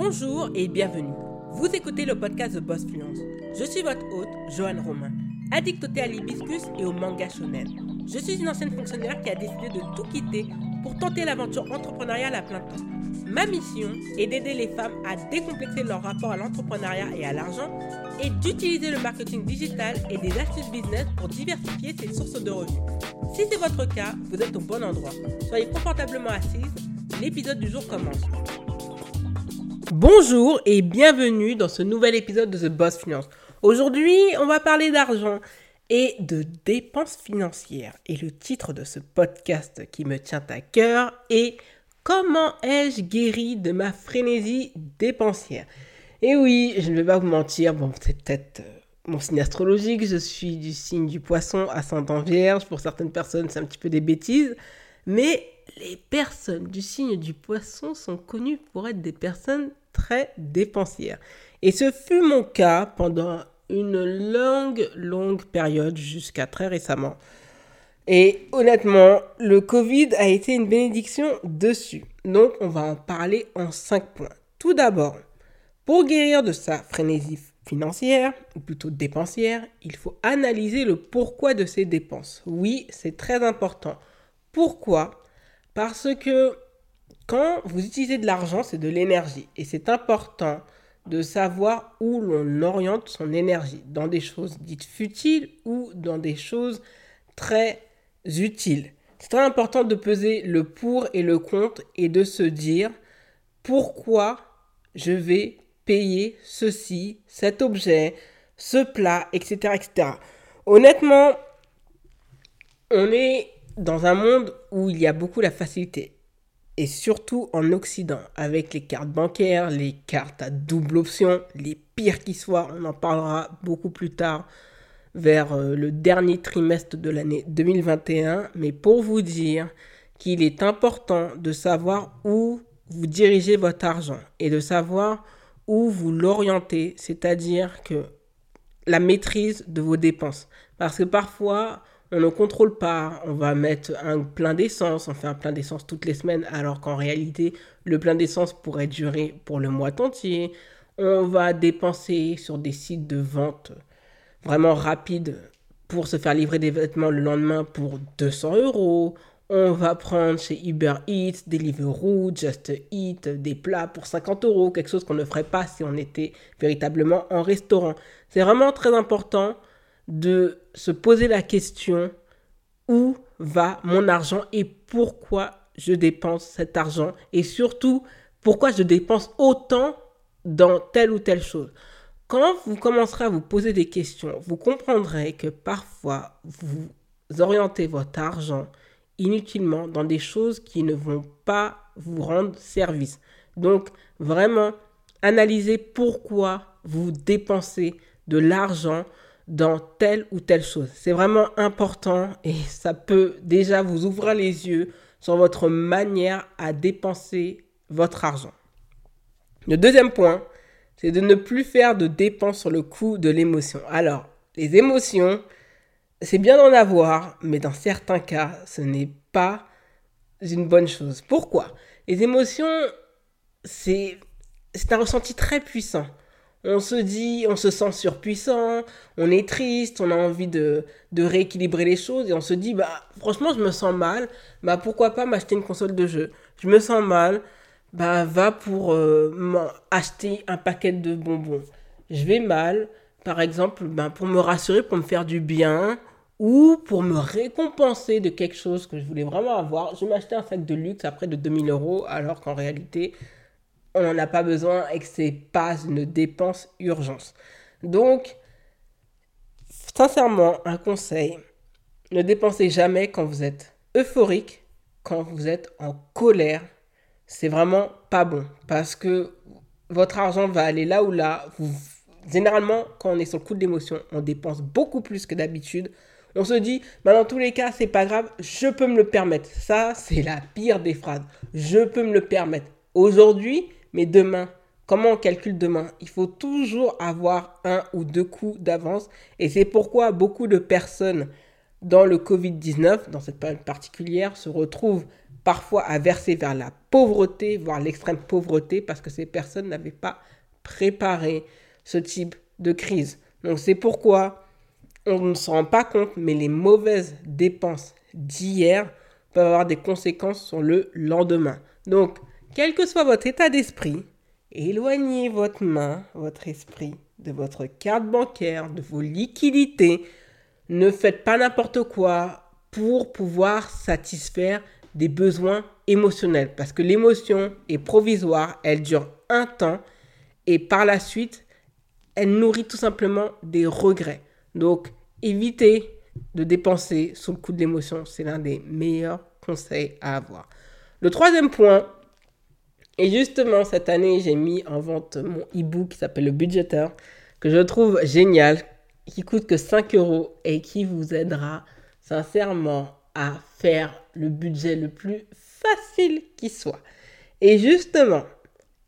Bonjour et bienvenue. Vous écoutez le podcast de Boss Fluence. Je suis votre hôte, Joanne Romain, addictée à l'hibiscus et au manga shonen. Je suis une ancienne fonctionnaire qui a décidé de tout quitter pour tenter l'aventure entrepreneuriale à plein temps. Ma mission est d'aider les femmes à décomplexer leur rapport à l'entrepreneuriat et à l'argent et d'utiliser le marketing digital et des astuces business pour diversifier ses sources de revenus. Si c'est votre cas, vous êtes au bon endroit. Soyez confortablement assise, l'épisode du jour commence. Bonjour et bienvenue dans ce nouvel épisode de The Boss Finance. Aujourd'hui, on va parler d'argent et de dépenses financières. Et le titre de ce podcast qui me tient à cœur est Comment ai-je guéri de ma frénésie dépensière? Et oui, je ne vais pas vous mentir, bon, c'est peut-être euh, mon signe astrologique, je suis du signe du poisson à en Vierge, pour certaines personnes c'est un petit peu des bêtises, mais les personnes du signe du poisson sont connues pour être des personnes très dépensières. Et ce fut mon cas pendant une longue, longue période jusqu'à très récemment. Et honnêtement, le Covid a été une bénédiction dessus. Donc, on va en parler en cinq points. Tout d'abord, pour guérir de sa frénésie financière, ou plutôt dépensière, il faut analyser le pourquoi de ses dépenses. Oui, c'est très important. Pourquoi? Parce que quand vous utilisez de l'argent, c'est de l'énergie. Et c'est important de savoir où l'on oriente son énergie, dans des choses dites futiles ou dans des choses très utiles. C'est très important de peser le pour et le contre et de se dire pourquoi je vais payer ceci, cet objet, ce plat, etc. etc. Honnêtement, on est dans un monde où il y a beaucoup la facilité. Et surtout en Occident, avec les cartes bancaires, les cartes à double option, les pires qui soient, on en parlera beaucoup plus tard vers euh, le dernier trimestre de l'année 2021, mais pour vous dire qu'il est important de savoir où vous dirigez votre argent et de savoir où vous l'orientez, c'est-à-dire que la maîtrise de vos dépenses. Parce que parfois, on ne contrôle pas, on va mettre un plein d'essence, on fait un plein d'essence toutes les semaines, alors qu'en réalité, le plein d'essence pourrait durer pour le mois entier. On va dépenser sur des sites de vente vraiment rapide pour se faire livrer des vêtements le lendemain pour 200 euros. On va prendre chez Uber Eats, Deliveroo, Just Eat, des plats pour 50 euros, quelque chose qu'on ne ferait pas si on était véritablement en restaurant. C'est vraiment très important de se poser la question où va mon argent et pourquoi je dépense cet argent et surtout pourquoi je dépense autant dans telle ou telle chose. Quand vous commencerez à vous poser des questions, vous comprendrez que parfois vous orientez votre argent inutilement dans des choses qui ne vont pas vous rendre service. Donc vraiment, analysez pourquoi vous dépensez de l'argent dans telle ou telle chose. C'est vraiment important et ça peut déjà vous ouvrir les yeux sur votre manière à dépenser votre argent. Le deuxième point, c'est de ne plus faire de dépenses sur le coût de l'émotion. Alors, les émotions, c'est bien d'en avoir, mais dans certains cas, ce n'est pas une bonne chose. Pourquoi? Les émotions, c'est un ressenti très puissant. On se dit, on se sent surpuissant, on est triste, on a envie de, de rééquilibrer les choses et on se dit, bah franchement, je me sens mal, bah pourquoi pas m'acheter une console de jeu? Je me sens mal, bah, va pour euh, acheter un paquet de bonbons. Je vais mal, par exemple, bah, pour me rassurer, pour me faire du bien, ou pour me récompenser de quelque chose que je voulais vraiment avoir. Je m'acheter un sac de luxe à près de 2000 euros, alors qu'en réalité, on n'en a pas besoin et que c'est pas une dépense urgence. Donc, sincèrement, un conseil, ne dépensez jamais quand vous êtes euphorique, quand vous êtes en colère, c'est vraiment pas bon parce que votre argent va aller là ou là. généralement, quand on est sur le coup de on dépense beaucoup plus que d'habitude. On se dit, bah dans tous les cas, c'est pas grave, je peux me le permettre. Ça, c'est la pire des phrases. Je peux me le permettre. Aujourd'hui, mais demain, comment on calcule demain? Il faut toujours avoir un ou deux coups d'avance. Et c'est pourquoi beaucoup de personnes dans le Covid-19, dans cette période particulière, se retrouvent parfois à verser vers la pauvreté, voire l'extrême pauvreté, parce que ces personnes n'avaient pas préparé ce type de crise. Donc c'est pourquoi on ne se rend pas compte, mais les mauvaises dépenses d'hier peuvent avoir des conséquences sur le lendemain. Quel que soit votre état d'esprit, éloignez votre main, votre esprit de votre carte bancaire, de vos liquidités. Ne faites pas n'importe quoi pour pouvoir satisfaire des besoins émotionnels. Parce que l'émotion est provisoire, elle dure un temps et par la suite, elle nourrit tout simplement des regrets. Donc, évitez de dépenser sous le coup de l'émotion. C'est l'un des meilleurs conseils à avoir. Le troisième point, et justement cette année, j'ai mis en vente mon e-book qui s'appelle Le Budgeteur, que je trouve génial, qui coûte que 5 euros et qui vous aidera sincèrement à faire le budget le plus facile qui soit. Et justement,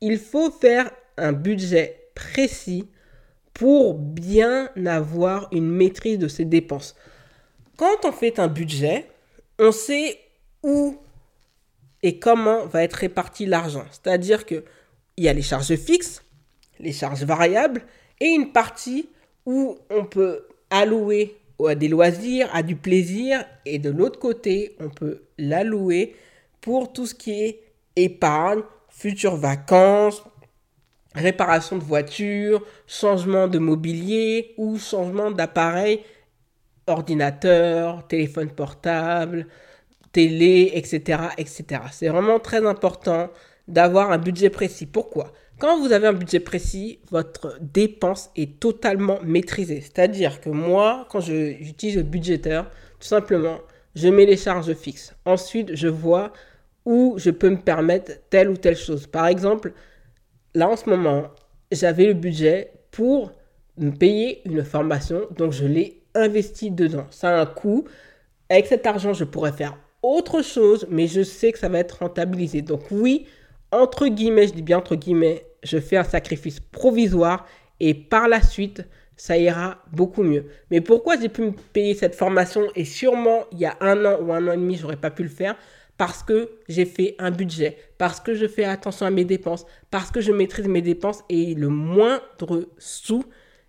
il faut faire un budget précis pour bien avoir une maîtrise de ses dépenses. Quand on fait un budget, on sait où et comment va être réparti l'argent. C'est-à-dire qu'il y a les charges fixes, les charges variables et une partie où on peut allouer à des loisirs, à du plaisir et de l'autre côté, on peut l'allouer pour tout ce qui est épargne, futures vacances, réparation de voiture, changement de mobilier ou changement d'appareil, ordinateur, téléphone portable, télé, etc. etc. C'est vraiment très important d'avoir un budget précis. Pourquoi? Quand vous avez un budget précis, votre dépense est totalement maîtrisée. C'est-à-dire que moi, quand j'utilise le budgéteur, tout simplement, je mets les charges fixes. Ensuite, je vois où je peux me permettre telle ou telle chose. Par exemple, là en ce moment, j'avais le budget pour me payer une formation, donc je l'ai investi dedans. Ça a un coût. Avec cet argent, je pourrais faire autre chose, mais je sais que ça va être rentabilisé. Donc oui, entre guillemets, je dis bien entre guillemets, je fais un sacrifice provisoire et par la suite, ça ira beaucoup mieux. Mais pourquoi j'ai pu me payer cette formation et sûrement il y a un an ou un an et demi, j'aurais pas pu le faire? Parce que j'ai fait un budget, parce que je fais attention à mes dépenses, parce que je maîtrise mes dépenses et le moindre sou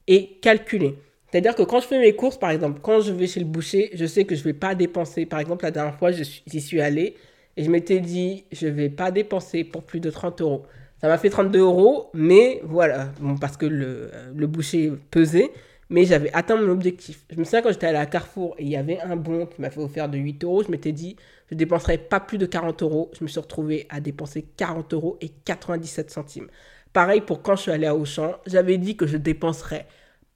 est calculé. C'est-à-dire que quand je fais mes courses, par exemple, quand je vais chez le boucher, je sais que je ne vais pas dépenser. Par exemple, la dernière fois, j'y suis allé et je m'étais dit, je ne vais pas dépenser pour plus de 30 euros. Ça m'a fait 32 euros, mais voilà, parce que le, le boucher pesait, mais j'avais atteint mon objectif. Je me souviens quand j'étais allé à Carrefour et il y avait un bon qui m'a fait offert de 8 euros, je m'étais dit, je dépenserai pas plus de 40 euros. Je me suis retrouvé à dépenser 40 euros et 97 centimes. Pareil pour quand je suis allé à Auchan, j'avais dit que je dépenserais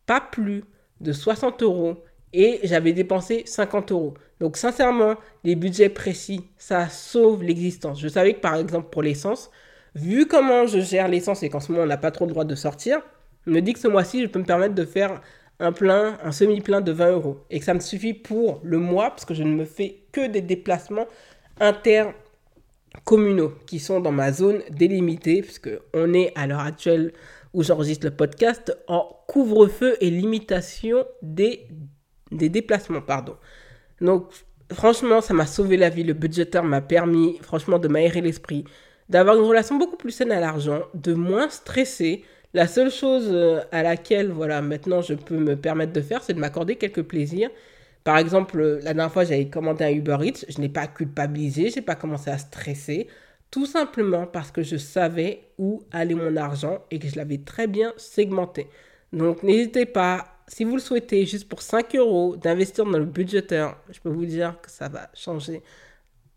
pas plus de 60 euros et j'avais dépensé 50 euros. Donc sincèrement, les budgets précis, ça sauve l'existence. Je savais que par exemple pour l'essence, vu comment je gère l'essence et qu'en ce moment on n'a pas trop le droit de sortir, me dis que ce mois-ci je peux me permettre de faire un plein, un semi-plein de 20 euros. Et que ça me suffit pour le mois parce que je ne me fais que des déplacements intercommunaux qui sont dans ma zone délimitée puisque on est à l'heure actuelle où j'enregistre le podcast en couvre-feu et limitation des, des déplacements. Pardon. Donc, franchement, ça m'a sauvé la vie. Le budgétaire m'a permis, franchement, de m'aérer l'esprit, d'avoir une relation beaucoup plus saine à l'argent, de moins stresser. La seule chose euh, à laquelle, voilà, maintenant je peux me permettre de faire, c'est de m'accorder quelques plaisirs. Par exemple, la dernière fois, j'avais commandé un Uber Eats, je n'ai pas culpabilisé, je n'ai pas commencé à stresser. Tout simplement parce que je savais où allait mon argent et que je l'avais très bien segmenté. Donc n'hésitez pas, si vous le souhaitez, juste pour 5 euros, d'investir dans le budgétaire. Je peux vous dire que ça va changer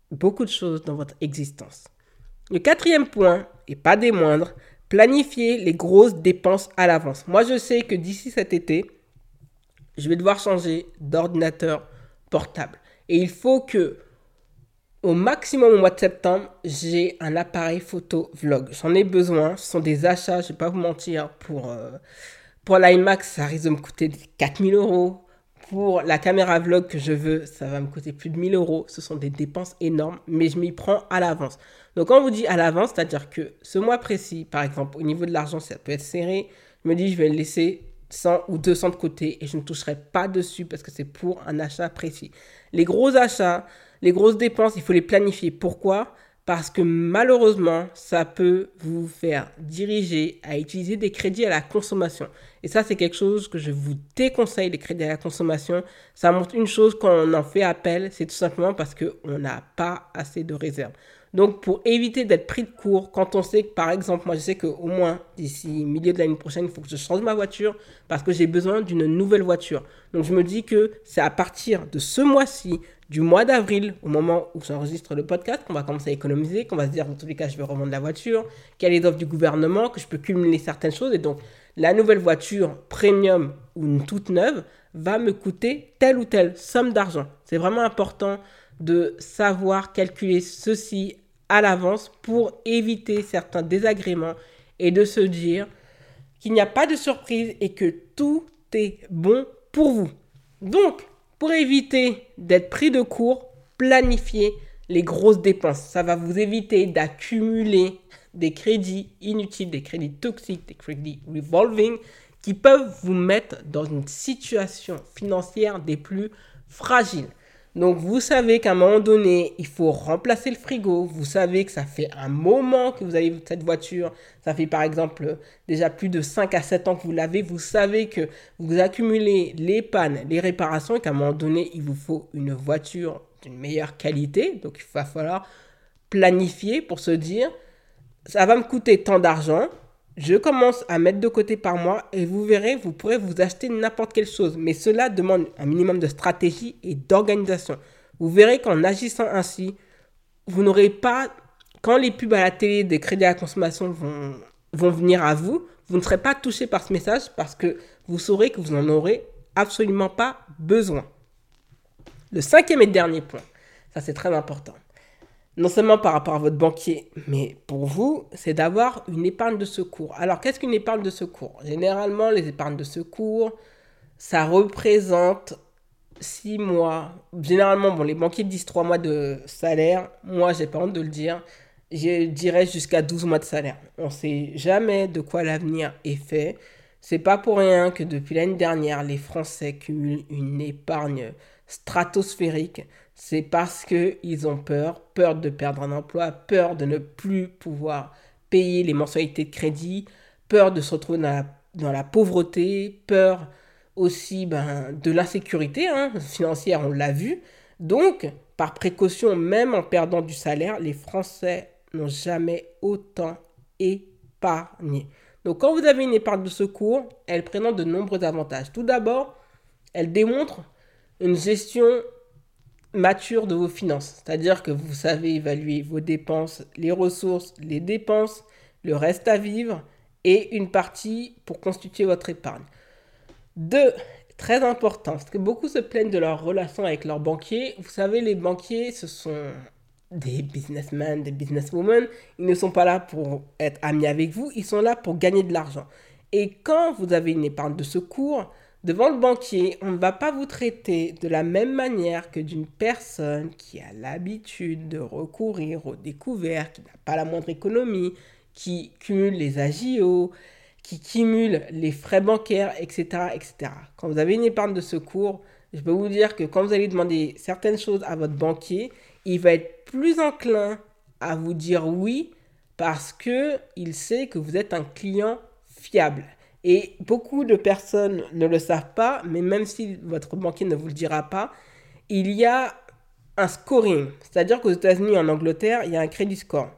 beaucoup de choses dans votre existence. Le quatrième point, et pas des moindres, planifier les grosses dépenses à l'avance. Moi, je sais que d'ici cet été, je vais devoir changer d'ordinateur portable. Et il faut que au maximum au mois de septembre, j'ai un appareil photo vlog. J'en ai besoin. Ce sont des achats, je ne vais pas vous mentir. Pour, euh, pour l'IMAX, ça risque de me coûter 4000 euros. Pour la caméra vlog que je veux, ça va me coûter plus de 1000 euros. Ce sont des dépenses énormes, mais je m'y prends à l'avance. Donc, quand on vous dit à l'avance, c'est-à-dire que ce mois précis, par exemple, au niveau de l'argent, ça peut être serré. Je me dis, je vais laisser 100 ou 200 de côté et je ne toucherai pas dessus parce que c'est pour un achat précis. Les gros achats, les grosses dépenses, il faut les planifier. Pourquoi? Parce que malheureusement, ça peut vous faire diriger à utiliser des crédits à la consommation. Et ça, c'est quelque chose que je vous déconseille, les crédits à la consommation. Ça montre une chose quand on en fait appel, c'est tout simplement parce qu'on n'a pas assez de réserves. Donc, pour éviter d'être pris de court, quand on sait que, par exemple, moi, je sais qu'au moins d'ici milieu de l'année prochaine, il faut que je change ma voiture parce que j'ai besoin d'une nouvelle voiture. Donc, je me dis que c'est à partir de ce mois-ci, du mois d'avril, au moment où j'enregistre le podcast, qu'on va commencer à économiser, qu'on va se dire, dans tous les cas, je vais revendre la voiture, a les offres du gouvernement, que je peux cumuler certaines choses. Et donc, la nouvelle voiture premium ou une toute neuve va me coûter telle ou telle somme d'argent. C'est vraiment important de savoir calculer ceci à l'avance pour éviter certains désagréments et de se dire qu'il n'y a pas de surprise et que tout est bon pour vous. Donc, pour éviter d'être pris de court, planifiez les grosses dépenses. Ça va vous éviter d'accumuler des crédits inutiles, des crédits toxiques, des crédits revolving qui peuvent vous mettre dans une situation financière des plus fragiles. Donc vous savez qu'à un moment donné, il faut remplacer le frigo. Vous savez que ça fait un moment que vous avez cette voiture. Ça fait par exemple déjà plus de 5 à 7 ans que vous l'avez. Vous savez que vous accumulez les pannes, les réparations et qu'à un moment donné, il vous faut une voiture d'une meilleure qualité. Donc il va falloir planifier pour se dire, ça va me coûter tant d'argent je commence à mettre de côté par mois et vous verrez, vous pourrez vous acheter n'importe quelle chose. Mais cela demande un minimum de stratégie et d'organisation. Vous verrez qu'en agissant ainsi, vous n'aurez pas, quand les pubs à la télé des crédits à la consommation vont, vont venir à vous, vous ne serez pas touché par ce message parce que vous saurez que vous n'en aurez absolument pas besoin. Le cinquième et dernier point, ça c'est très important non seulement par rapport à votre banquier, mais pour vous, c'est d'avoir une épargne de secours. Alors, qu'est-ce qu'une épargne de secours? Généralement, les épargnes de secours, ça représente 6 mois. Généralement, bon, les banquiers disent 3 mois de salaire. Moi, j'ai pas honte de le dire. Je dirais jusqu'à 12 mois de salaire. On ne sait jamais de quoi l'avenir est fait. C'est pas pour rien que depuis l'année dernière, les Français cumulent une épargne stratosphérique c'est parce qu'ils ont peur, peur de perdre un emploi, peur de ne plus pouvoir payer les mensualités de crédit, peur de se retrouver dans la, pauvreté, peur aussi ben, de l'insécurité hein, financière, on l'a vu. Donc, par précaution, même en perdant du salaire, les Français n'ont jamais autant épargné. Donc, quand vous avez une épargne de secours, elle présente de nombreux avantages. Tout d'abord, elle démontre une gestion mature de vos finances. C'est-à-dire que vous savez évaluer vos dépenses, les ressources, les dépenses, le reste à vivre et une partie pour constituer votre épargne. Deux, très important, parce que beaucoup se plaignent de leur relation avec leurs banquiers. Vous savez, les banquiers, ce sont des businessmen, des businesswomen. Ils ne sont pas là pour être amis avec vous, ils sont là pour gagner de l'argent. Et quand vous avez une épargne de secours, Devant le banquier, on ne va pas vous traiter de la même manière que d'une personne qui a l'habitude de recourir aux découvertes, qui n'a pas la moindre économie, qui cumule les AGO, qui cumule les frais bancaires, etc., etc. Quand vous avez une épargne de secours, je peux vous dire que quand vous allez demander certaines choses à votre banquier, il va être plus enclin à vous dire oui parce que il sait que vous êtes un client fiable. Et beaucoup de personnes ne le savent pas, mais même si votre banquier ne vous le dira pas, il y a un scoring. C'est-à-dire qu'aux États-Unis en Angleterre, il y a un crédit score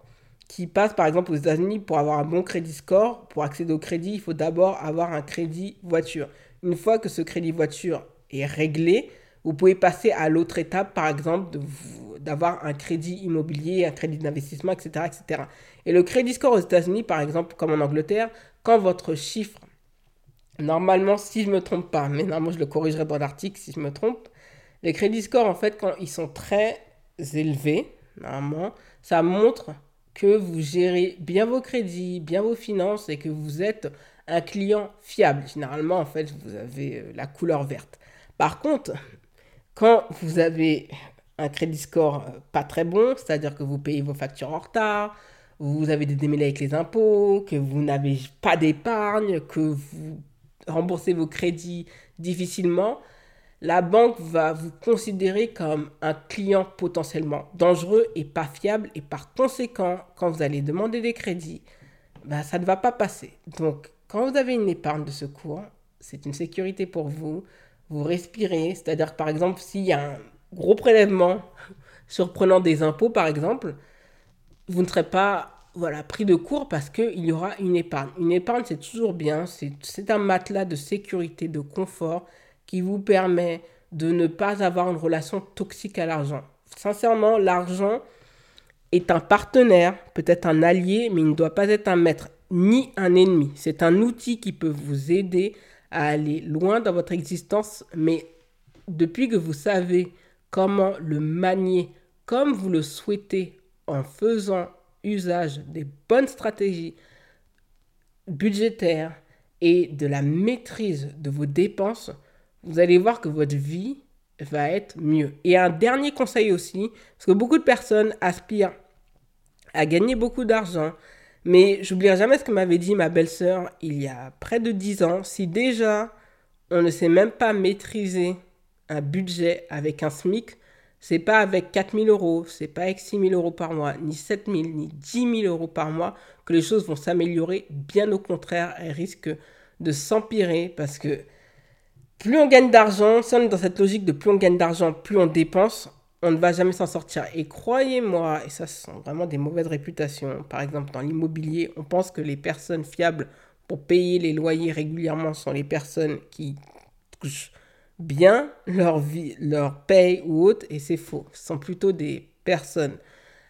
qui passe par exemple aux États-Unis pour avoir un bon crédit score. Pour accéder au crédit, il faut d'abord avoir un crédit voiture. Une fois que ce crédit voiture est réglé, vous pouvez passer à l'autre étape, par exemple, d'avoir un crédit immobilier, un crédit d'investissement, etc., etc. Et le crédit score aux États-Unis, par exemple, comme en Angleterre, quand votre chiffre Normalement, si je ne me trompe pas, mais normalement je le corrigerai dans l'article si je me trompe, les crédits scores, en fait, quand ils sont très élevés, normalement, ça montre que vous gérez bien vos crédits, bien vos finances et que vous êtes un client fiable. Généralement, en fait, vous avez euh, la couleur verte. Par contre, quand vous avez un crédit score euh, pas très bon, c'est-à-dire que vous payez vos factures en retard, vous avez des démêlés avec les impôts, que vous n'avez pas d'épargne, que vous rembourser vos crédits difficilement, la banque va vous considérer comme un client potentiellement dangereux et pas fiable. Et par conséquent, quand vous allez demander des crédits, ben, ça ne va pas passer. Donc, quand vous avez une épargne de secours, c'est une sécurité pour vous. Vous respirez, c'est-à-dire par exemple, s'il y a un gros prélèvement surprenant des impôts, par exemple, vous ne serez pas voilà, pris de court parce qu'il y aura une épargne. Une épargne, c'est toujours bien, c'est un matelas de sécurité, de confort qui vous permet de ne pas avoir une relation toxique à l'argent. Sincèrement, l'argent est un partenaire, peut-être un allié, mais il ne doit pas être un maître ni un ennemi. C'est un outil qui peut vous aider à aller loin dans votre existence, mais depuis que vous savez comment le manier comme vous le souhaitez en faisant usage des bonnes stratégies budgétaires et de la maîtrise de vos dépenses, vous allez voir que votre vie va être mieux. Et un dernier conseil aussi, parce que beaucoup de personnes aspirent à gagner beaucoup d'argent, mais j'oublierai jamais ce que m'avait dit ma belle-sœur il y a près de 10 ans. Si déjà on ne sait même pas maîtriser un budget avec un SMIC, c'est pas avec 4000 euros, c'est pas avec 6000 euros par mois, ni 7000, ni 10 000 euros par mois que les choses vont s'améliorer. Bien au contraire, elles risquent de s'empirer parce que plus on gagne d'argent, si on est dans cette logique de plus on gagne d'argent, plus on dépense, on ne va jamais s'en sortir. Et croyez-moi, et ça ce sont vraiment des mauvaises réputations, par exemple dans l'immobilier, on pense que les personnes fiables pour payer les loyers régulièrement sont les personnes qui bien leur vie, leur paye ou autre, et c'est faux. Ce sont plutôt des personnes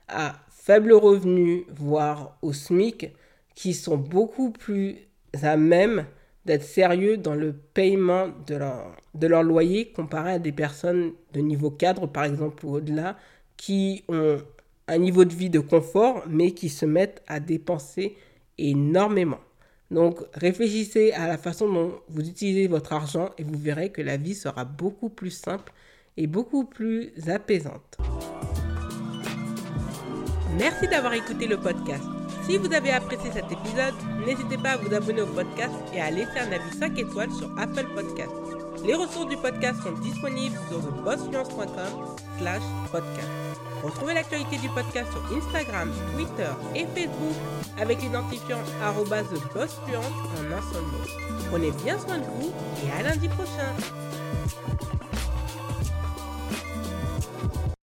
à faible revenu, voire au SMIC, qui sont beaucoup plus à même d'être sérieux dans le paiement de leur, de leur loyer comparé à des personnes de niveau cadre, par exemple, ou au-delà, qui ont un niveau de vie de confort, mais qui se mettent à dépenser énormément. Donc réfléchissez à la façon dont vous utilisez votre argent et vous verrez que la vie sera beaucoup plus simple et beaucoup plus apaisante. Merci d'avoir écouté le podcast. Si vous avez apprécié cet épisode, n'hésitez pas à vous abonner au podcast et à laisser un avis 5 étoiles sur Apple Podcast. Les ressources du podcast sont disponibles sur thebossfluence.com slash podcast. Retrouvez l'actualité du podcast sur Instagram, Twitter et Facebook avec l'identifiant thebossfluence en un seul mot. Prenez bien soin de vous et à lundi prochain